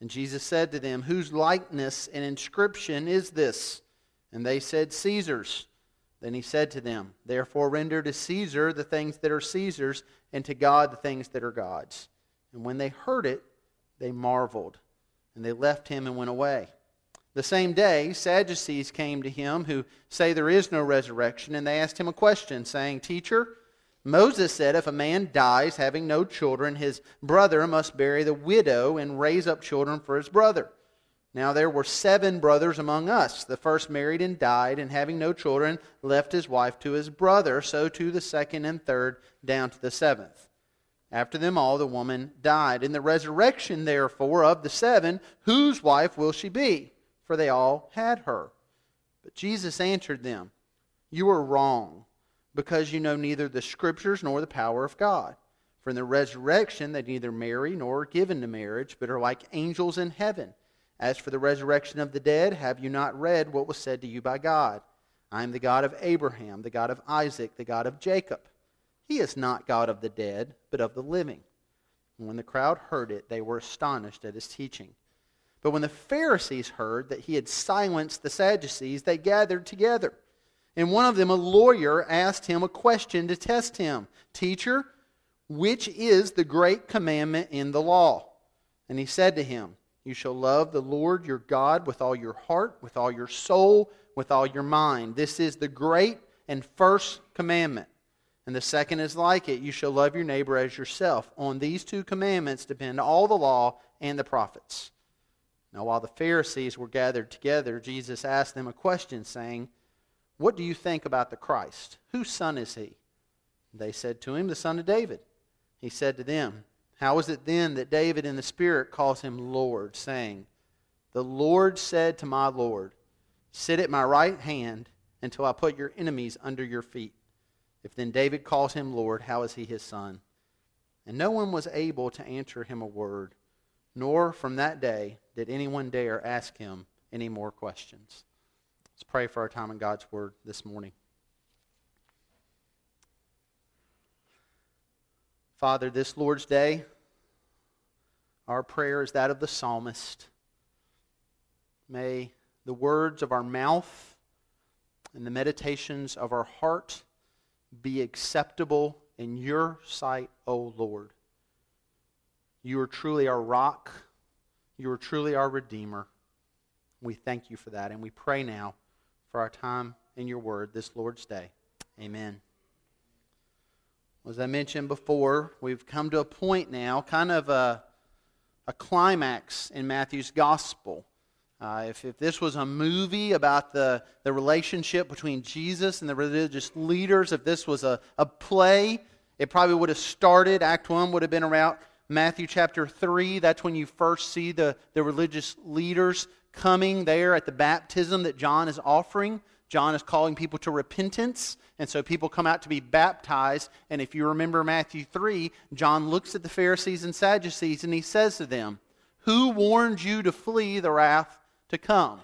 And Jesus said to them, Whose likeness and inscription is this? And they said, Caesar's. Then he said to them, Therefore render to Caesar the things that are Caesar's, and to God the things that are God's. And when they heard it, they marveled, and they left him and went away. The same day, Sadducees came to him who say there is no resurrection, and they asked him a question, saying, Teacher, Moses said if a man dies having no children, his brother must bury the widow and raise up children for his brother. Now there were seven brothers among us. The first married and died, and having no children, left his wife to his brother. So too the second and third, down to the seventh. After them all, the woman died. In the resurrection, therefore, of the seven, whose wife will she be? For they all had her. But Jesus answered them, You are wrong because you know neither the Scriptures nor the power of God. For in the resurrection they neither marry nor are given to marriage, but are like angels in heaven. As for the resurrection of the dead, have you not read what was said to you by God? I am the God of Abraham, the God of Isaac, the God of Jacob. He is not God of the dead, but of the living. And when the crowd heard it, they were astonished at his teaching. But when the Pharisees heard that he had silenced the Sadducees, they gathered together. And one of them, a lawyer, asked him a question to test him Teacher, which is the great commandment in the law? And he said to him, You shall love the Lord your God with all your heart, with all your soul, with all your mind. This is the great and first commandment. And the second is like it you shall love your neighbor as yourself. On these two commandments depend all the law and the prophets. Now, while the Pharisees were gathered together, Jesus asked them a question, saying, what do you think about the Christ? Whose son is he? They said to him, The son of David. He said to them, How is it then that David in the Spirit calls him Lord, saying, The Lord said to my Lord, Sit at my right hand until I put your enemies under your feet. If then David calls him Lord, how is he his son? And no one was able to answer him a word, nor from that day did anyone dare ask him any more questions. Let's pray for our time in God's Word this morning. Father, this Lord's Day, our prayer is that of the psalmist. May the words of our mouth and the meditations of our heart be acceptable in your sight, O Lord. You are truly our rock. You are truly our Redeemer. We thank you for that, and we pray now for our time in your word this Lord's Day. Amen. As I mentioned before, we've come to a point now, kind of a, a climax in Matthew's gospel. Uh, if, if this was a movie about the, the relationship between Jesus and the religious leaders, if this was a, a play, it probably would have started, Act 1 would have been around Matthew chapter 3. That's when you first see the, the religious leaders coming there at the baptism that John is offering. John is calling people to repentance, and so people come out to be baptized. And if you remember Matthew 3, John looks at the Pharisees and Sadducees and he says to them, Who warned you to flee the wrath to come?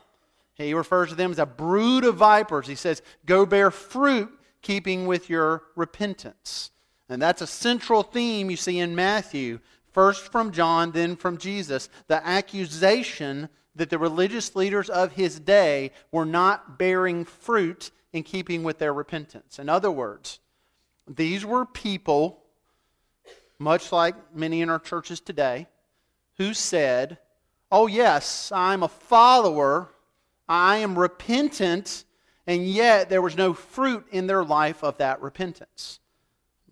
He refers to them as a brood of vipers. He says, Go bear fruit, keeping with your repentance. And that's a central theme you see in Matthew, first from John, then from Jesus. The accusation that the religious leaders of his day were not bearing fruit in keeping with their repentance. In other words, these were people, much like many in our churches today, who said, Oh, yes, I'm a follower, I am repentant, and yet there was no fruit in their life of that repentance.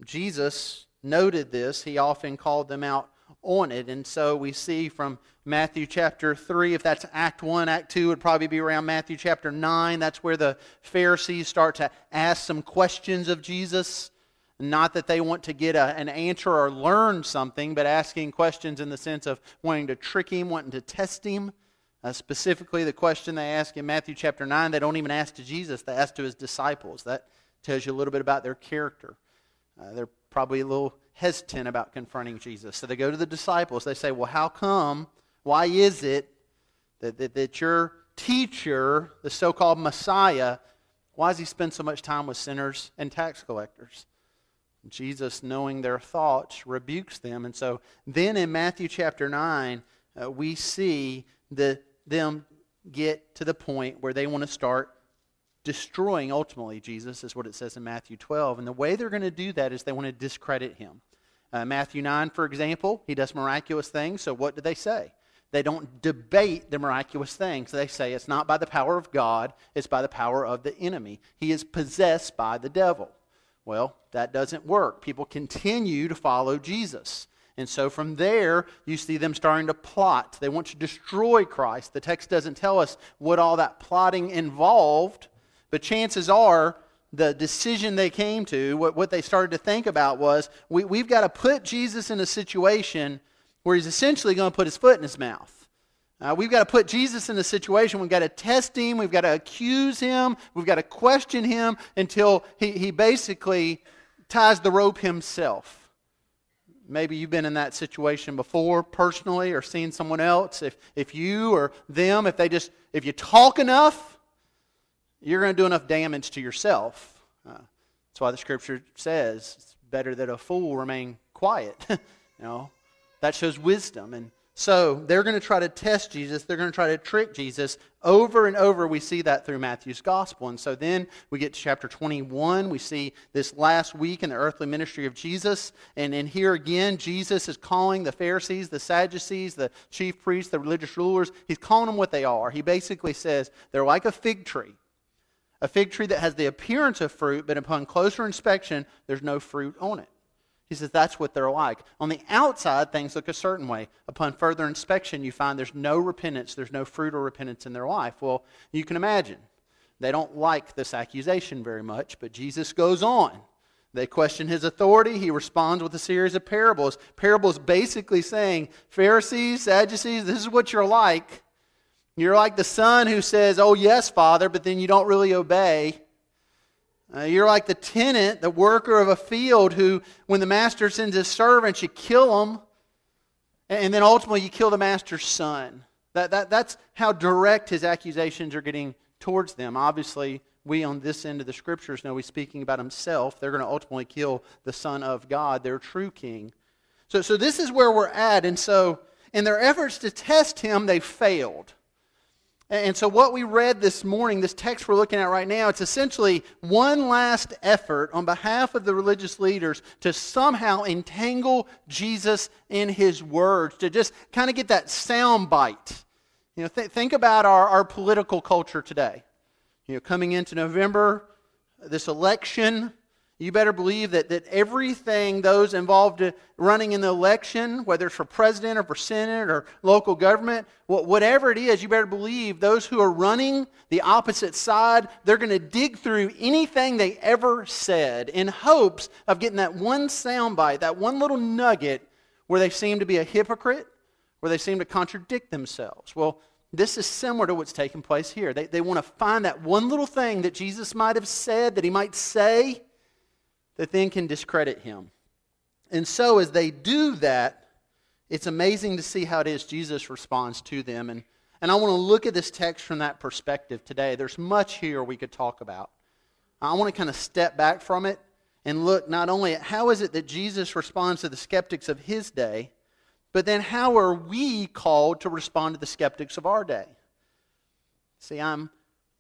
Jesus noted this. He often called them out on it. And so we see from Matthew chapter 3, if that's Act 1, Act 2 would probably be around Matthew chapter 9. That's where the Pharisees start to ask some questions of Jesus. Not that they want to get a, an answer or learn something, but asking questions in the sense of wanting to trick him, wanting to test him. Uh, specifically, the question they ask in Matthew chapter 9, they don't even ask to Jesus, they ask to his disciples. That tells you a little bit about their character. Uh, they're probably a little hesitant about confronting Jesus. So they go to the disciples. They say, Well, how come? Why is it that, that, that your teacher, the so called Messiah, why does he spend so much time with sinners and tax collectors? Jesus, knowing their thoughts, rebukes them. And so then in Matthew chapter 9, uh, we see the, them get to the point where they want to start destroying ultimately Jesus, is what it says in Matthew 12. And the way they're going to do that is they want to discredit him. Uh, Matthew 9, for example, he does miraculous things. So what do they say? They don't debate the miraculous things. They say it's not by the power of God, it's by the power of the enemy. He is possessed by the devil. Well, that doesn't work. People continue to follow Jesus. And so from there, you see them starting to plot. They want to destroy Christ. The text doesn't tell us what all that plotting involved, but chances are the decision they came to, what, what they started to think about was we, we've got to put Jesus in a situation where he's essentially going to put his foot in his mouth. Uh, we've got to put Jesus in a situation. We've got to test him. We've got to accuse him. We've got to question him until he, he basically ties the rope himself. Maybe you've been in that situation before personally or seen someone else. If, if you or them, if they just, if you talk enough, you're going to do enough damage to yourself. Uh, that's why the scripture says it's better that a fool remain quiet. you know, that shows wisdom. And so they're going to try to test Jesus. They're going to try to trick Jesus. Over and over, we see that through Matthew's gospel. And so then we get to chapter 21. We see this last week in the earthly ministry of Jesus. And in here again, Jesus is calling the Pharisees, the Sadducees, the chief priests, the religious rulers, he's calling them what they are. He basically says they're like a fig tree. A fig tree that has the appearance of fruit, but upon closer inspection, there's no fruit on it. He says that's what they're like. On the outside, things look a certain way. Upon further inspection, you find there's no repentance, there's no fruit or repentance in their life. Well, you can imagine. They don't like this accusation very much, but Jesus goes on. They question his authority. He responds with a series of parables. Parables basically saying, Pharisees, Sadducees, this is what you're like. You're like the son who says, Oh, yes, Father, but then you don't really obey. Uh, you're like the tenant, the worker of a field who, when the master sends his servants, you kill them, and then ultimately you kill the master's son. That, that, that's how direct his accusations are getting towards them. Obviously, we on this end of the scriptures know he's speaking about himself. They're going to ultimately kill the Son of God, their true king. So, so this is where we're at. And so, in their efforts to test him, they failed. And so, what we read this morning, this text we're looking at right now, it's essentially one last effort on behalf of the religious leaders to somehow entangle Jesus in his words, to just kind of get that sound bite. You know, th- think about our, our political culture today. You know, coming into November, this election, you better believe that, that everything those involved running in the election, whether it's for president or for senate or local government, whatever it is, you better believe those who are running the opposite side, they're going to dig through anything they ever said in hopes of getting that one soundbite, that one little nugget where they seem to be a hypocrite, where they seem to contradict themselves. Well, this is similar to what's taking place here. They, they want to find that one little thing that Jesus might have said, that he might say that then can discredit him. And so, as they do that, it's amazing to see how it is Jesus responds to them. And, and I want to look at this text from that perspective today. There's much here we could talk about. I want to kind of step back from it and look not only at how is it that Jesus responds to the skeptics of his day, but then how are we called to respond to the skeptics of our day? See, I'm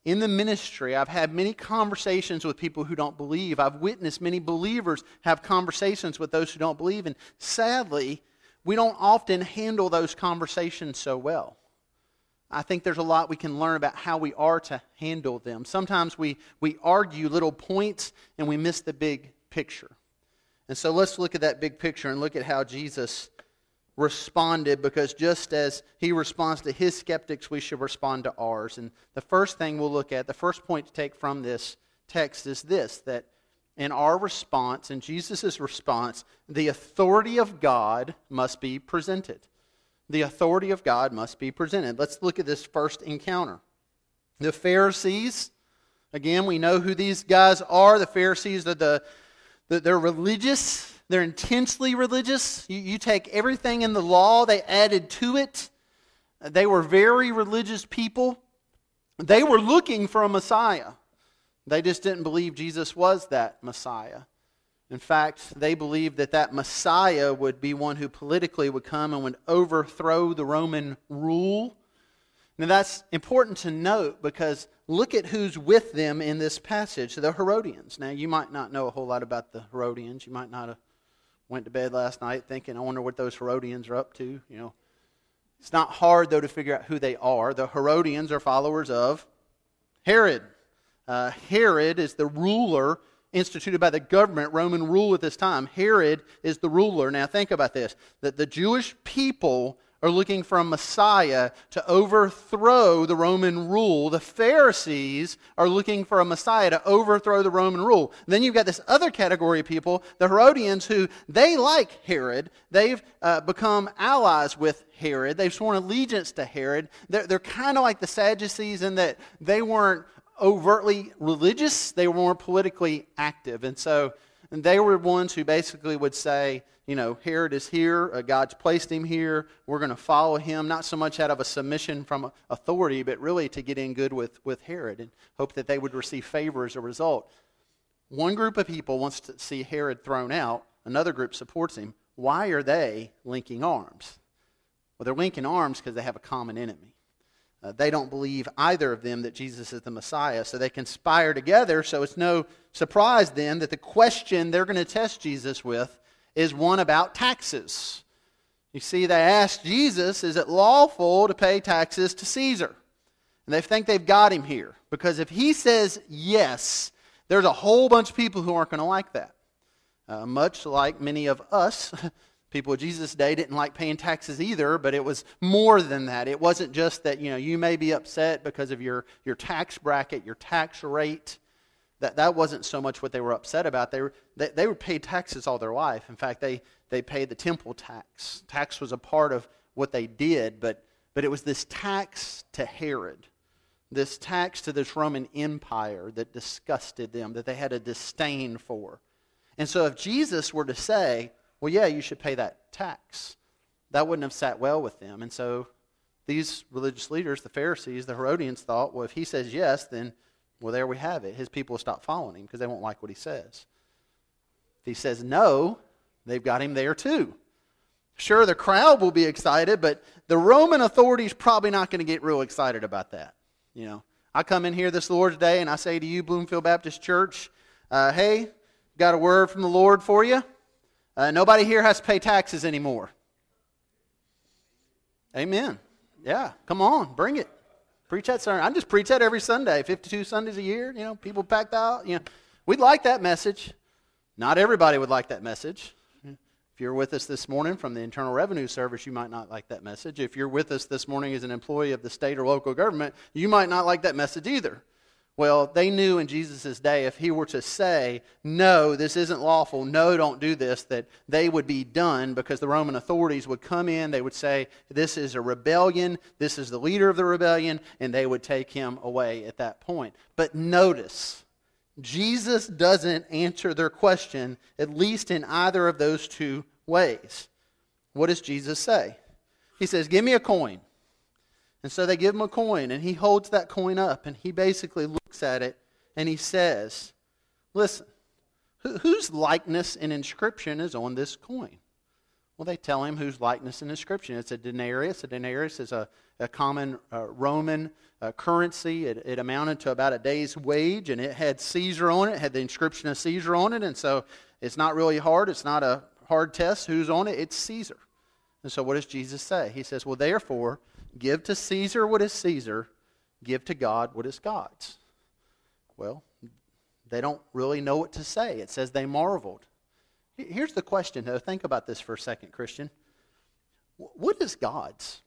in the ministry, I've had many conversations with people who don't believe. I've witnessed many believers have conversations with those who don't believe. And sadly, we don't often handle those conversations so well. I think there's a lot we can learn about how we are to handle them. Sometimes we, we argue little points and we miss the big picture. And so let's look at that big picture and look at how Jesus responded because just as he responds to his skeptics, we should respond to ours. And the first thing we'll look at, the first point to take from this text is this that in our response, in Jesus' response, the authority of God must be presented. The authority of God must be presented. Let's look at this first encounter. The Pharisees, again, we know who these guys are. The Pharisees are the, the they're religious they're intensely religious. You, you take everything in the law, they added to it. They were very religious people. They were looking for a Messiah. They just didn't believe Jesus was that Messiah. In fact, they believed that that Messiah would be one who politically would come and would overthrow the Roman rule. Now, that's important to note because look at who's with them in this passage the Herodians. Now, you might not know a whole lot about the Herodians. You might not have went to bed last night thinking, I wonder what those Herodians are up to. You know, it's not hard, though, to figure out who they are. The Herodians are followers of Herod. Uh, Herod is the ruler instituted by the government, Roman rule at this time. Herod is the ruler. Now, think about this that the Jewish people are looking for a Messiah to overthrow the Roman rule. The Pharisees are looking for a Messiah to overthrow the Roman rule. Then you've got this other category of people, the Herodians, who they like Herod. They've uh, become allies with Herod. They've sworn allegiance to Herod. They're, they're kind of like the Sadducees in that they weren't overtly religious, they were more politically active. And so and they were ones who basically would say, you know, Herod is here, uh, God's placed him here, we're going to follow him, not so much out of a submission from authority, but really to get in good with, with Herod and hope that they would receive favor as a result. One group of people wants to see Herod thrown out, another group supports him. Why are they linking arms? Well, they're linking arms because they have a common enemy. Uh, they don't believe either of them that Jesus is the Messiah. So they conspire together. So it's no surprise then that the question they're going to test Jesus with is one about taxes. You see, they ask Jesus, is it lawful to pay taxes to Caesar? And they think they've got him here. Because if he says yes, there's a whole bunch of people who aren't going to like that. Uh, much like many of us People of Jesus' day didn't like paying taxes either, but it was more than that. It wasn't just that, you know, you may be upset because of your, your tax bracket, your tax rate. That, that wasn't so much what they were upset about. They were, they, they were paid taxes all their life. In fact, they, they paid the temple tax. Tax was a part of what they did, but, but it was this tax to Herod, this tax to this Roman Empire that disgusted them, that they had a disdain for. And so if Jesus were to say, well, yeah, you should pay that tax. That wouldn't have sat well with them. And so these religious leaders, the Pharisees, the Herodians, thought, well, if he says yes, then, well, there we have it. His people will stop following him because they won't like what he says. If he says no, they've got him there too. Sure, the crowd will be excited, but the Roman authorities probably not going to get real excited about that. You know, I come in here this Lord's Day and I say to you, Bloomfield Baptist Church, uh, hey, got a word from the Lord for you. Uh, nobody here has to pay taxes anymore. Amen. Yeah, come on, bring it. Preach that sermon. I just preach that every Sunday, 52 Sundays a year. You know, people packed out. You know, we'd like that message. Not everybody would like that message. If you're with us this morning from the Internal Revenue Service, you might not like that message. If you're with us this morning as an employee of the state or local government, you might not like that message either. Well, they knew in Jesus' day if he were to say, no, this isn't lawful, no, don't do this, that they would be done because the Roman authorities would come in, they would say, this is a rebellion, this is the leader of the rebellion, and they would take him away at that point. But notice, Jesus doesn't answer their question, at least in either of those two ways. What does Jesus say? He says, Give me a coin. And so they give him a coin, and he holds that coin up, and he basically looks at it, and he says, Listen, whose likeness and inscription is on this coin? Well, they tell him whose likeness and inscription. It's a denarius. A denarius is a, a common uh, Roman uh, currency. It, it, amounted to about a day's wage, and it had Caesar on it, it had the inscription of Caesar on it. And so it's not really hard. It's not a hard test. Who's on it? It's Caesar. And so what does Jesus say? He says, Well, therefore, Give to Caesar what is Caesar, give to God what is God's. Well, they don't really know what to say. It says they marveled. Here's the question, though. Think about this for a second, Christian. What is God's?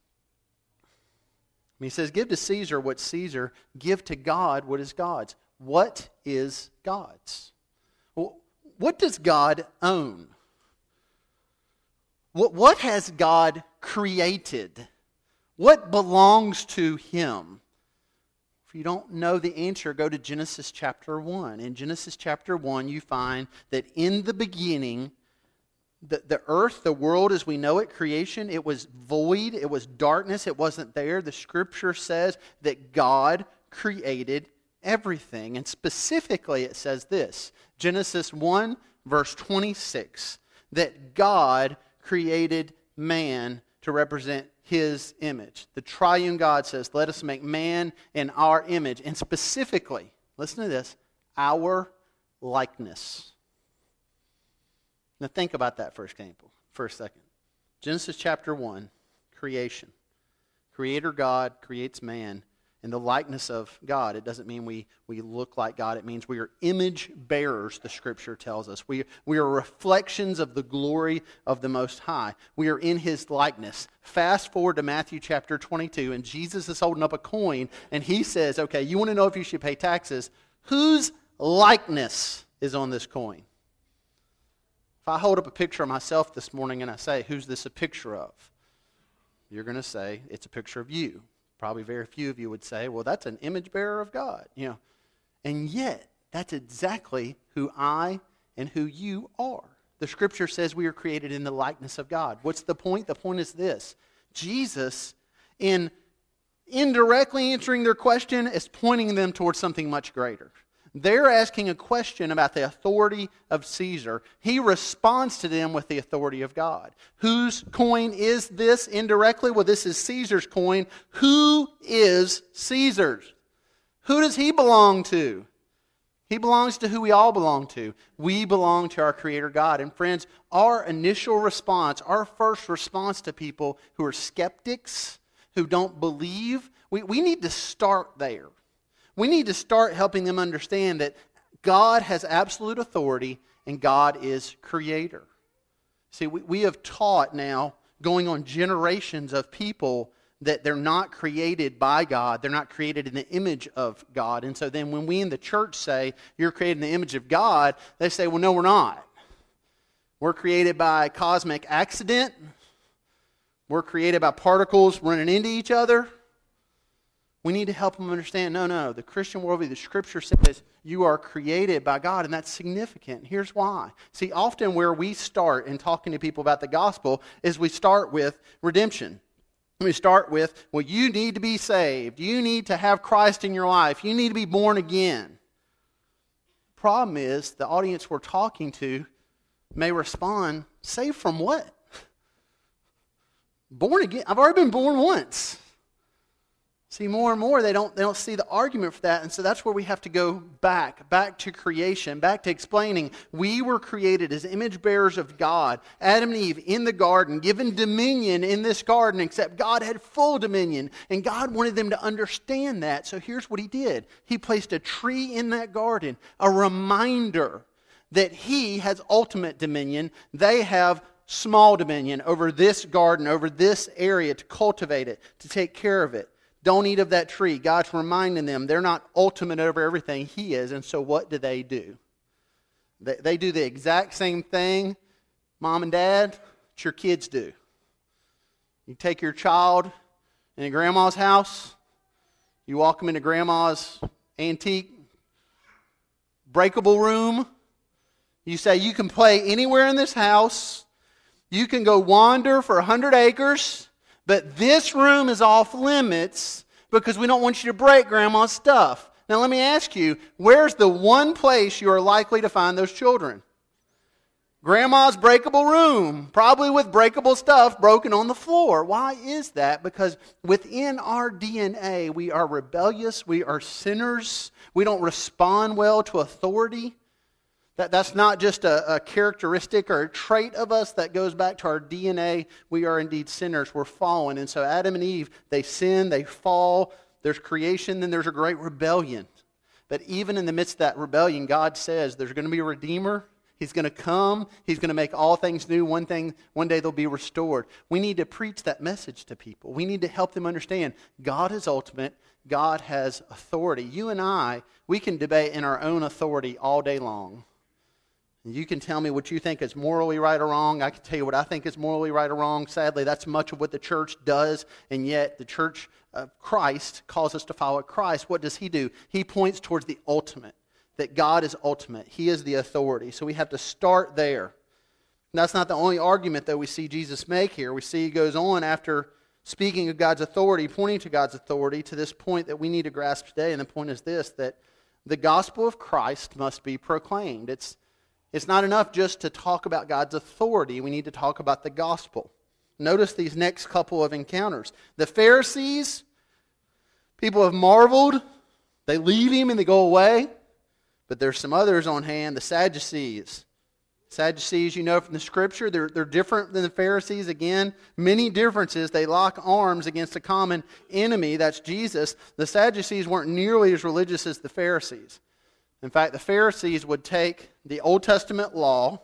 he says, Give to Caesar what Caesar, give to God what is God's. What is God's? What does God own? What has God created? What belongs to him? If you don't know the answer, go to Genesis chapter 1. In Genesis chapter 1, you find that in the beginning, the, the earth, the world as we know it, creation, it was void, it was darkness, it wasn't there. The scripture says that God created everything. And specifically, it says this Genesis 1, verse 26, that God created man to represent his image. The triune God says, Let us make man in our image. And specifically, listen to this, our likeness. Now think about that for example, for a second. Genesis chapter 1, creation. Creator God creates man in the likeness of God. It doesn't mean we, we look like God. It means we are image bearers, the scripture tells us. We, we are reflections of the glory of the Most High. We are in his likeness. Fast forward to Matthew chapter 22, and Jesus is holding up a coin, and he says, Okay, you want to know if you should pay taxes? Whose likeness is on this coin? If I hold up a picture of myself this morning and I say, Who's this a picture of? You're going to say, It's a picture of you. Probably very few of you would say, Well, that's an image bearer of God. You know, and yet, that's exactly who I and who you are. The scripture says we are created in the likeness of God. What's the point? The point is this Jesus, in indirectly answering their question, is pointing them towards something much greater. They're asking a question about the authority of Caesar. He responds to them with the authority of God. Whose coin is this indirectly? Well, this is Caesar's coin. Who is Caesar's? Who does he belong to? He belongs to who we all belong to. We belong to our Creator God. And friends, our initial response, our first response to people who are skeptics, who don't believe, we, we need to start there. We need to start helping them understand that God has absolute authority and God is creator. See, we, we have taught now, going on generations of people, that they're not created by God. They're not created in the image of God. And so then when we in the church say, you're created in the image of God, they say, well, no, we're not. We're created by cosmic accident. We're created by particles running into each other. We need to help them understand no, no, the Christian worldview, the scripture says you are created by God, and that's significant. Here's why. See, often where we start in talking to people about the gospel is we start with redemption. We start with, well, you need to be saved. You need to have Christ in your life. You need to be born again. Problem is, the audience we're talking to may respond, saved from what? Born again? I've already been born once. See, more and more they don't, they don't see the argument for that. And so that's where we have to go back, back to creation, back to explaining we were created as image bearers of God. Adam and Eve in the garden, given dominion in this garden, except God had full dominion. And God wanted them to understand that. So here's what He did He placed a tree in that garden, a reminder that He has ultimate dominion. They have small dominion over this garden, over this area to cultivate it, to take care of it. Don't eat of that tree. God's reminding them they're not ultimate over everything. He is. And so what do they do? They, they do the exact same thing, mom and dad, that your kids do. You take your child in grandma's house, you walk them into grandma's antique breakable room. You say, You can play anywhere in this house. You can go wander for 100 acres. But this room is off limits because we don't want you to break grandma's stuff. Now, let me ask you where's the one place you are likely to find those children? Grandma's breakable room, probably with breakable stuff broken on the floor. Why is that? Because within our DNA, we are rebellious, we are sinners, we don't respond well to authority. That, that's not just a, a, characteristic or a trait of us that goes back to our DNA. We are indeed sinners. We're fallen. And so Adam and Eve, they sin, they fall. There's creation, then there's a great rebellion. But even in the midst of that rebellion, God says there's going to be a redeemer. He's going to come. He's going to make all things new. One thing, one day they'll be restored. We need to preach that message to people. We need to help them understand God is ultimate. God has authority. You and I, we can debate in our own authority all day long. You can tell me what you think is morally right or wrong. I can tell you what I think is morally right or wrong. Sadly, that's much of what the church does, and yet the church of Christ calls us to follow Christ. What does he do? He points towards the ultimate, that God is ultimate. He is the authority. So we have to start there. And that's not the only argument that we see Jesus make here. We see he goes on after speaking of God's authority, pointing to God's authority to this point that we need to grasp today. And the point is this that the gospel of Christ must be proclaimed. It's, it's not enough just to talk about God's authority, we need to talk about the gospel. Notice these next couple of encounters. The Pharisees, people have marveled, they leave him and they go away. But there's some others on hand, the Sadducees. Sadducees, you know from the scripture, they're, they're different than the Pharisees. Again, many differences. They lock arms against a common enemy, that's Jesus. The Sadducees weren't nearly as religious as the Pharisees. In fact, the Pharisees would take the Old Testament law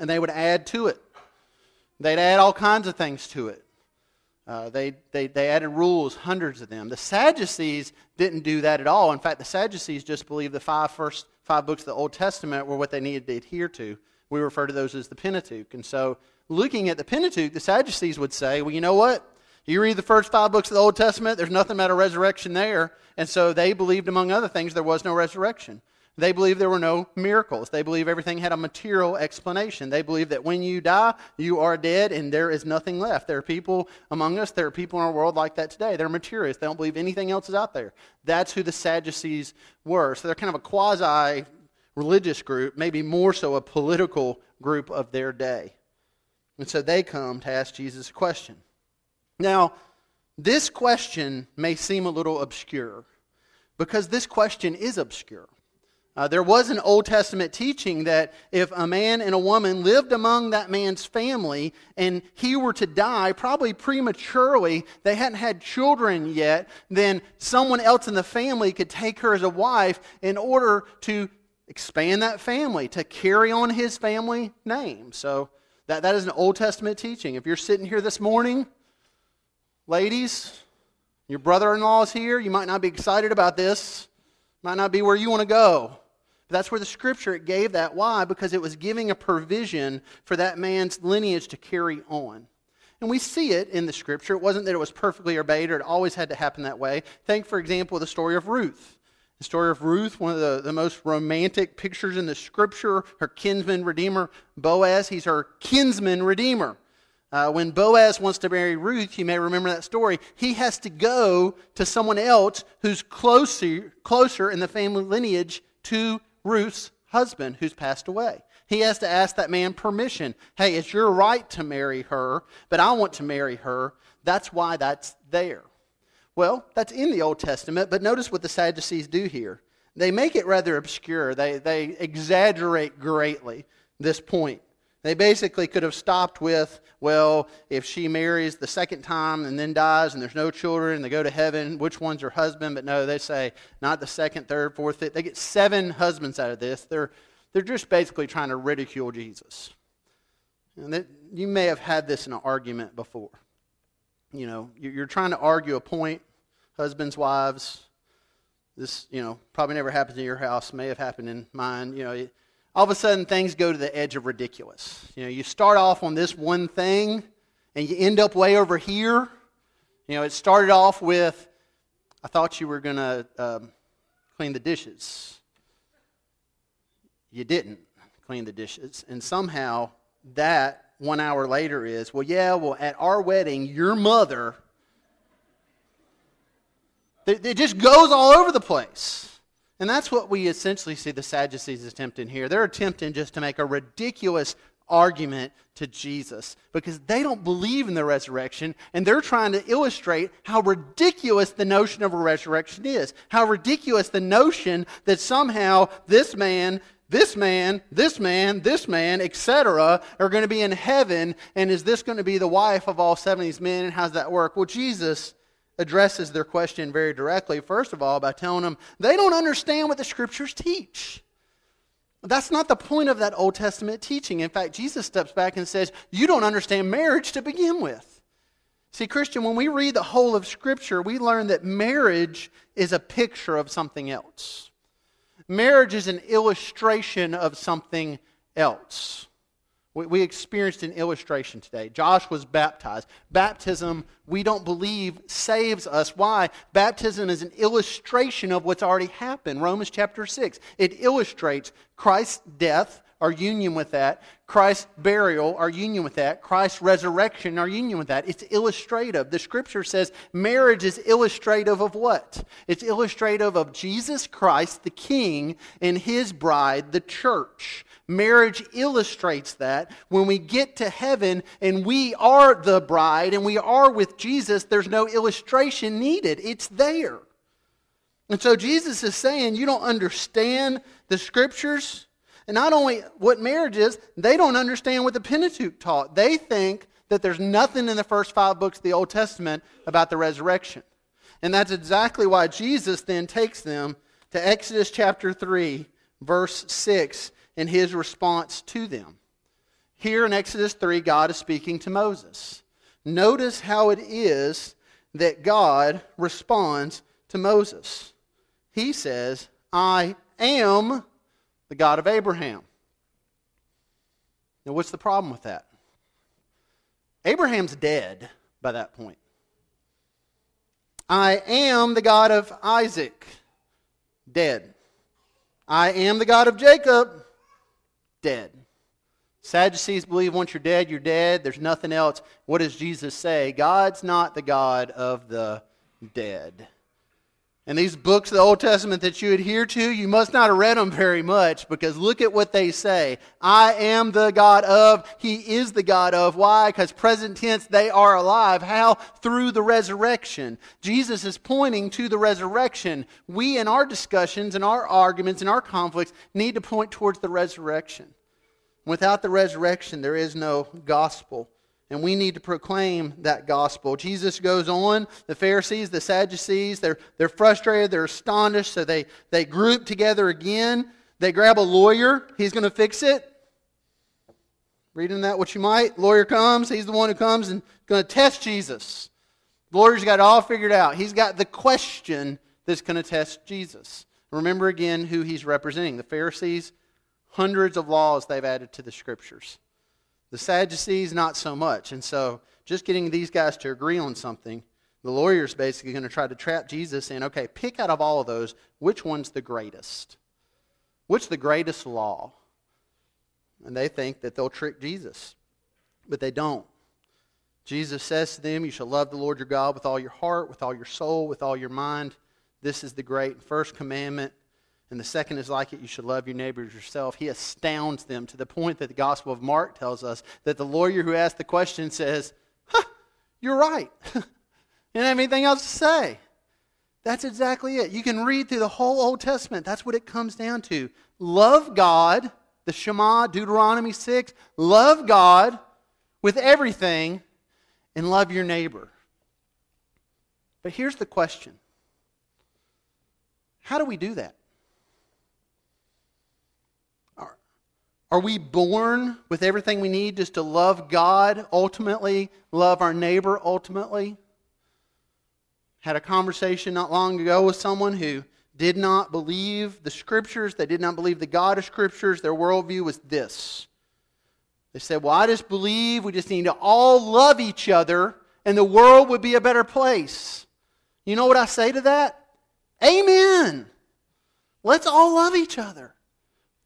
and they would add to it. They'd add all kinds of things to it. Uh, they, they, they added rules, hundreds of them. The Sadducees didn't do that at all. In fact, the Sadducees just believed the five first five books of the Old Testament were what they needed to adhere to. We refer to those as the Pentateuch. And so, looking at the Pentateuch, the Sadducees would say, well, you know what? You read the first five books of the Old Testament, there's nothing about a resurrection there. And so they believed, among other things, there was no resurrection. They believe there were no miracles. They believe everything had a material explanation. They believe that when you die, you are dead and there is nothing left. There are people among us, there are people in our world like that today. They're materialists. They don't believe anything else is out there. That's who the Sadducees were. So they're kind of a quasi religious group, maybe more so a political group of their day. And so they come to ask Jesus a question. Now, this question may seem a little obscure because this question is obscure. Uh, there was an Old Testament teaching that if a man and a woman lived among that man's family and he were to die, probably prematurely, they hadn't had children yet, then someone else in the family could take her as a wife in order to expand that family, to carry on his family name. So that, that is an Old Testament teaching. If you're sitting here this morning, ladies, your brother in law is here, you might not be excited about this, might not be where you want to go. But that's where the scripture it gave that. Why? Because it was giving a provision for that man's lineage to carry on. And we see it in the scripture. It wasn't that it was perfectly obeyed or it always had to happen that way. Think, for example, the story of Ruth. The story of Ruth, one of the, the most romantic pictures in the scripture, her kinsman redeemer, Boaz, he's her kinsman redeemer. Uh, when Boaz wants to marry Ruth, you may remember that story, he has to go to someone else who's closer, closer in the family lineage to Ruth's husband who's passed away. He has to ask that man permission. Hey, it's your right to marry her, but I want to marry her. That's why that's there. Well, that's in the Old Testament, but notice what the Sadducees do here. They make it rather obscure, they, they exaggerate greatly this point. They basically could have stopped with, well, if she marries the second time and then dies and there's no children and they go to heaven, which one's her husband? But no, they say not the second, third, fourth, fifth. They get seven husbands out of this. They're, they're just basically trying to ridicule Jesus. And that, you may have had this in an argument before. You know, you're trying to argue a point, husbands, wives. This, you know, probably never happened in your house, may have happened in mine. You know, all of a sudden things go to the edge of ridiculous. You know, you start off on this one thing and you end up way over here. You know, it started off with, I thought you were going to um, clean the dishes. You didn't clean the dishes. And somehow that one hour later is, well, yeah, well, at our wedding, your mother. It just goes all over the place. And that's what we essentially see the Sadducees attempting here. They're attempting just to make a ridiculous argument to Jesus because they don't believe in the resurrection and they're trying to illustrate how ridiculous the notion of a resurrection is. How ridiculous the notion that somehow this man, this man, this man, this man, etc., are going to be in heaven and is this going to be the wife of all seven of these men and how's that work? Well, Jesus addresses their question very directly, first of all, by telling them they don't understand what the scriptures teach. That's not the point of that Old Testament teaching. In fact, Jesus steps back and says, You don't understand marriage to begin with. See, Christian, when we read the whole of Scripture, we learn that marriage is a picture of something else. Marriage is an illustration of something else. We, we experienced an illustration today. Josh was baptized. Baptism, we don't believe, saves us. Why? Baptism is an illustration of what's already happened. Romans chapter 6. It illustrates Christ's death, our union with that. Christ's burial, our union with that. Christ's resurrection, our union with that. It's illustrative. The scripture says marriage is illustrative of what? It's illustrative of Jesus Christ, the King, and his bride, the church. Marriage illustrates that. When we get to heaven and we are the bride and we are with Jesus, there's no illustration needed. It's there. And so Jesus is saying, You don't understand the scriptures. And not only what marriage is, they don't understand what the Pentateuch taught. They think that there's nothing in the first five books of the Old Testament about the resurrection. And that's exactly why Jesus then takes them to Exodus chapter 3, verse 6, in his response to them. Here in Exodus 3, God is speaking to Moses. Notice how it is that God responds to Moses. He says, I am the God of Abraham. Now, what's the problem with that? Abraham's dead by that point. I am the God of Isaac, dead. I am the God of Jacob, dead. Sadducees believe once you're dead, you're dead. There's nothing else. What does Jesus say? God's not the God of the dead. And these books of the Old Testament that you adhere to, you must not have read them very much because look at what they say. I am the God of, He is the God of. Why? Because present tense, they are alive. How? Through the resurrection. Jesus is pointing to the resurrection. We, in our discussions and our arguments and our conflicts, need to point towards the resurrection. Without the resurrection, there is no gospel. And we need to proclaim that gospel. Jesus goes on. The Pharisees, the Sadducees, they're, they're frustrated, they're astonished, so they, they group together again. They grab a lawyer. He's going to fix it. Reading that what you might. Lawyer comes. He's the one who comes and going to test Jesus. The lawyer's got it all figured out. He's got the question that's going to test Jesus. Remember again who he's representing. The Pharisees, hundreds of laws they've added to the scriptures. The Sadducees, not so much. And so, just getting these guys to agree on something, the lawyer's basically going to try to trap Jesus saying, okay, pick out of all of those, which one's the greatest? What's the greatest law? And they think that they'll trick Jesus, but they don't. Jesus says to them, You shall love the Lord your God with all your heart, with all your soul, with all your mind. This is the great and first commandment. And the second is like it, you should love your neighbors yourself. He astounds them to the point that the Gospel of Mark tells us that the lawyer who asked the question says, huh, You're right. you don't have anything else to say. That's exactly it. You can read through the whole Old Testament. That's what it comes down to. Love God, the Shema, Deuteronomy 6. Love God with everything and love your neighbor. But here's the question How do we do that? Are we born with everything we need just to love God ultimately, love our neighbor ultimately? Had a conversation not long ago with someone who did not believe the scriptures. They did not believe the God of scriptures. Their worldview was this. They said, Well, I just believe we just need to all love each other and the world would be a better place. You know what I say to that? Amen. Let's all love each other.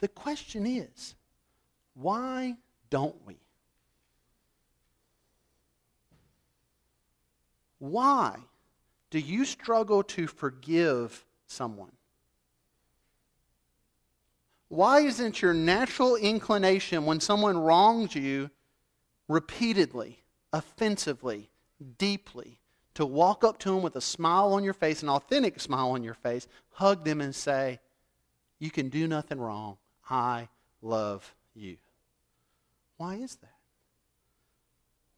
The question is, why don't we? Why do you struggle to forgive someone? Why isn't your natural inclination when someone wrongs you repeatedly, offensively, deeply, to walk up to them with a smile on your face, an authentic smile on your face, hug them and say, You can do nothing wrong. I love you? Why is that?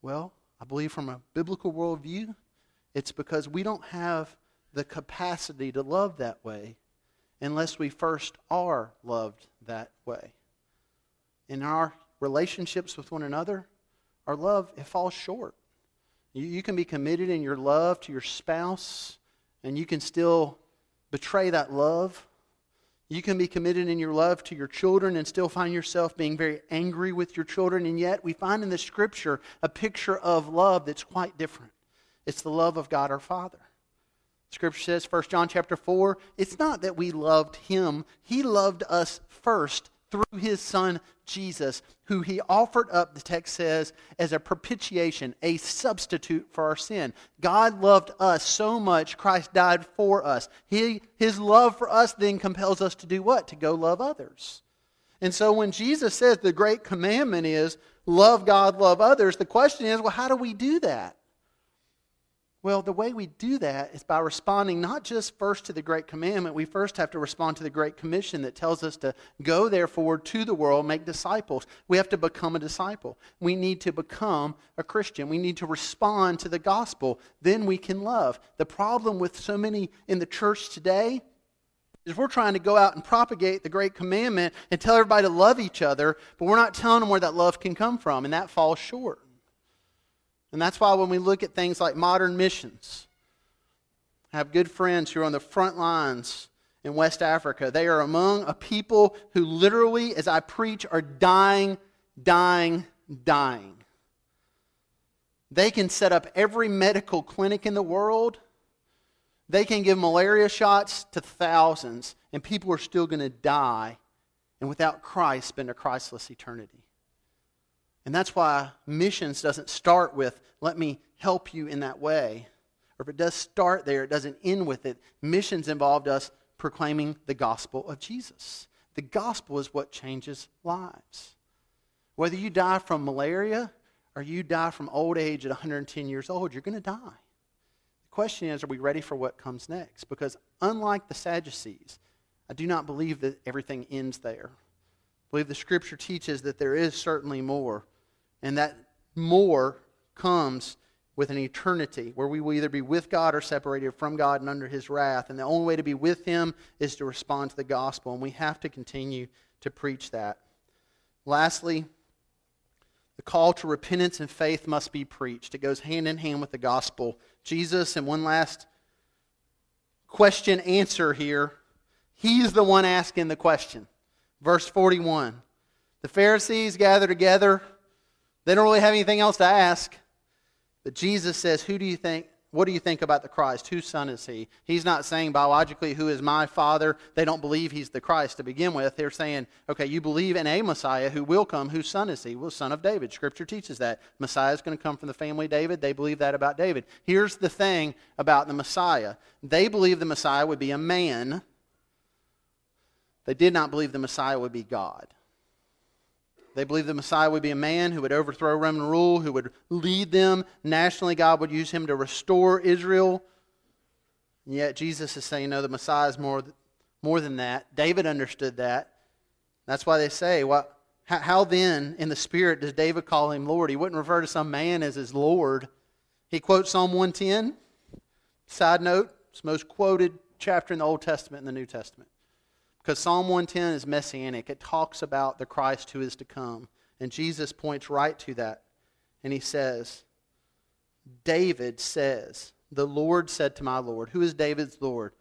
Well, I believe from a biblical worldview, it's because we don't have the capacity to love that way unless we first are loved that way. In our relationships with one another, our love, it falls short. You, you can be committed in your love to your spouse, and you can still betray that love you can be committed in your love to your children and still find yourself being very angry with your children. And yet, we find in the scripture a picture of love that's quite different. It's the love of God our Father. Scripture says, 1 John chapter 4, it's not that we loved him, he loved us first through his son Jesus, who he offered up, the text says, as a propitiation, a substitute for our sin. God loved us so much, Christ died for us. He, his love for us then compels us to do what? To go love others. And so when Jesus says the great commandment is love God, love others, the question is, well, how do we do that? Well, the way we do that is by responding not just first to the Great Commandment, we first have to respond to the Great Commission that tells us to go, therefore, to the world, make disciples. We have to become a disciple. We need to become a Christian. We need to respond to the gospel. Then we can love. The problem with so many in the church today is we're trying to go out and propagate the Great Commandment and tell everybody to love each other, but we're not telling them where that love can come from, and that falls short. And that's why when we look at things like modern missions, I have good friends who are on the front lines in West Africa. They are among a people who literally, as I preach, are dying, dying, dying. They can set up every medical clinic in the world. They can give malaria shots to thousands, and people are still going to die and without Christ spend a Christless eternity. And that's why missions doesn't start with, let me help you in that way. Or if it does start there, it doesn't end with it. Missions involved us proclaiming the gospel of Jesus. The gospel is what changes lives. Whether you die from malaria or you die from old age at 110 years old, you're going to die. The question is, are we ready for what comes next? Because unlike the Sadducees, I do not believe that everything ends there. Believe the scripture teaches that there is certainly more. And that more comes with an eternity where we will either be with God or separated from God and under His wrath. And the only way to be with Him is to respond to the gospel. And we have to continue to preach that. Lastly, the call to repentance and faith must be preached. It goes hand in hand with the gospel. Jesus, and one last question answer here, He's the one asking the question. Verse 41 The Pharisees gather together they don't really have anything else to ask. But Jesus says, Who do you think? What do you think about the Christ? Whose son is he? He's not saying biologically, Who is my father? They don't believe he's the Christ to begin with. They're saying, Okay, you believe in a Messiah who will come. Whose son is he? Well, son of David. Scripture teaches that. Messiah is going to come from the family of David. They believe that about David. Here's the thing about the Messiah they believe the Messiah would be a man, they did not believe the Messiah would be God. They believed the Messiah would be a man who would overthrow Roman rule, who would lead them. Nationally, God would use him to restore Israel. And yet, Jesus is saying, no, the Messiah is more, more than that. David understood that. That's why they say, well, how, how then, in the Spirit, does David call him Lord? He wouldn't refer to some man as his Lord. He quotes Psalm 110. Side note, it's the most quoted chapter in the Old Testament and the New Testament. Because Psalm 110 is messianic, it talks about the Christ who is to come. And Jesus points right to that. And he says, David says, The Lord said to my Lord, Who is David's Lord?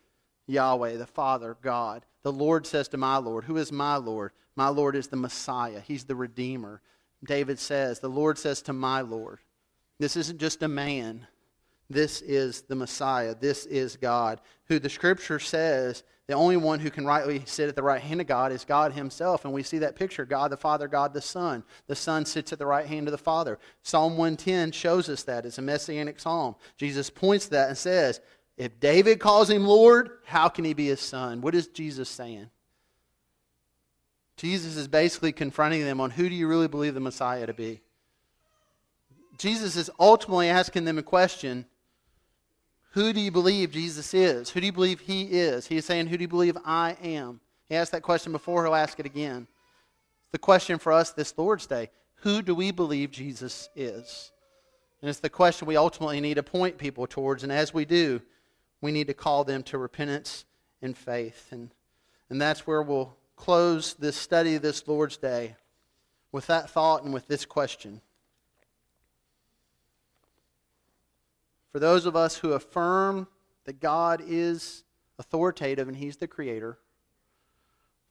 Yahweh, the Father, God. The Lord says to my Lord, Who is my Lord? My Lord is the Messiah, He's the Redeemer. David says, The Lord says to my Lord. This isn't just a man. This is the Messiah. This is God, who the Scripture says the only one who can rightly sit at the right hand of God is God Himself. And we see that picture God the Father, God the Son. The Son sits at the right hand of the Father. Psalm 110 shows us that. It's a messianic psalm. Jesus points to that and says, If David calls Him Lord, how can He be His Son? What is Jesus saying? Jesus is basically confronting them on who do you really believe the Messiah to be? Jesus is ultimately asking them a question who do you believe Jesus is? Who do you believe he is? He's saying, Who do you believe I am? He asked that question before, he'll ask it again. The question for us this Lord's Day who do we believe Jesus is? And it's the question we ultimately need to point people towards. And as we do, we need to call them to repentance and faith. And, and that's where we'll close this study this Lord's Day with that thought and with this question. For those of us who affirm that God is authoritative and He's the Creator,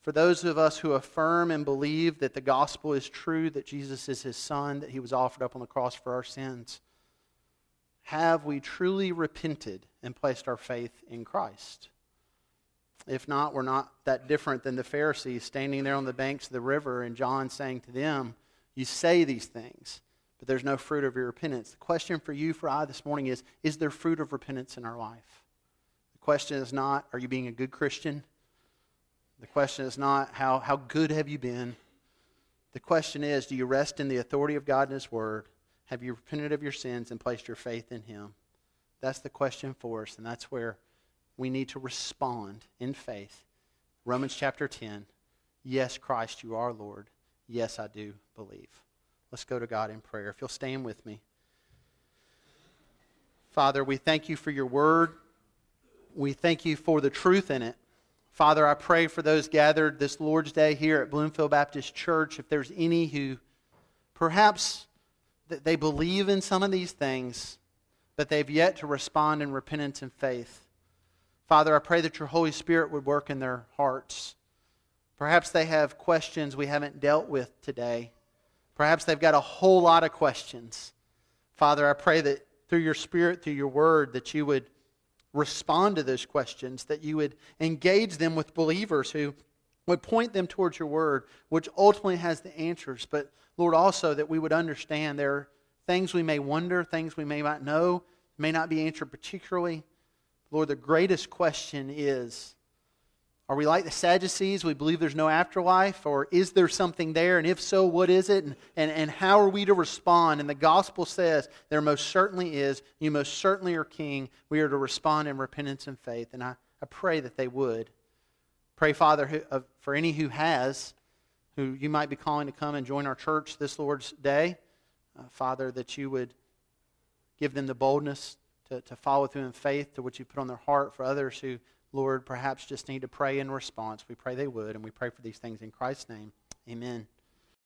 for those of us who affirm and believe that the gospel is true, that Jesus is His Son, that He was offered up on the cross for our sins, have we truly repented and placed our faith in Christ? If not, we're not that different than the Pharisees standing there on the banks of the river and John saying to them, You say these things, but there's no fruit of your repentance. The question for you, for I this morning is Is there fruit of repentance in our life? The question is not, Are you being a good Christian? The question is not, How, how good have you been? The question is, Do you rest in the authority of God and His Word? Have you repented of your sins and placed your faith in Him? That's the question for us, and that's where we need to respond in faith. Romans chapter 10 Yes, Christ, you are Lord. Yes, I do believe. Let's go to God in prayer. If you'll stand with me. Father, we thank you for your word. We thank you for the truth in it. Father, I pray for those gathered this Lord's Day here at Bloomfield Baptist Church. If there's any who perhaps they believe in some of these things, but they've yet to respond in repentance and faith. Father, I pray that your Holy Spirit would work in their hearts. Perhaps they have questions we haven't dealt with today. Perhaps they've got a whole lot of questions. Father, I pray that through your Spirit, through your word, that you would respond to those questions, that you would engage them with believers who would point them towards your word, which ultimately has the answers. But, Lord, also that we would understand there are things we may wonder, things we may not know, may not be answered particularly. Lord, the greatest question is Are we like the Sadducees? We believe there's no afterlife? Or is there something there? And if so, what is it? And, and, and how are we to respond? And the gospel says there most certainly is. You most certainly are king. We are to respond in repentance and faith. And I, I pray that they would. Pray, Father, who, uh, for any who has, who you might be calling to come and join our church this Lord's Day, uh, Father, that you would give them the boldness to, to follow through in faith to what you put on their heart for others who, Lord, perhaps just need to pray in response. We pray they would, and we pray for these things in Christ's name. Amen.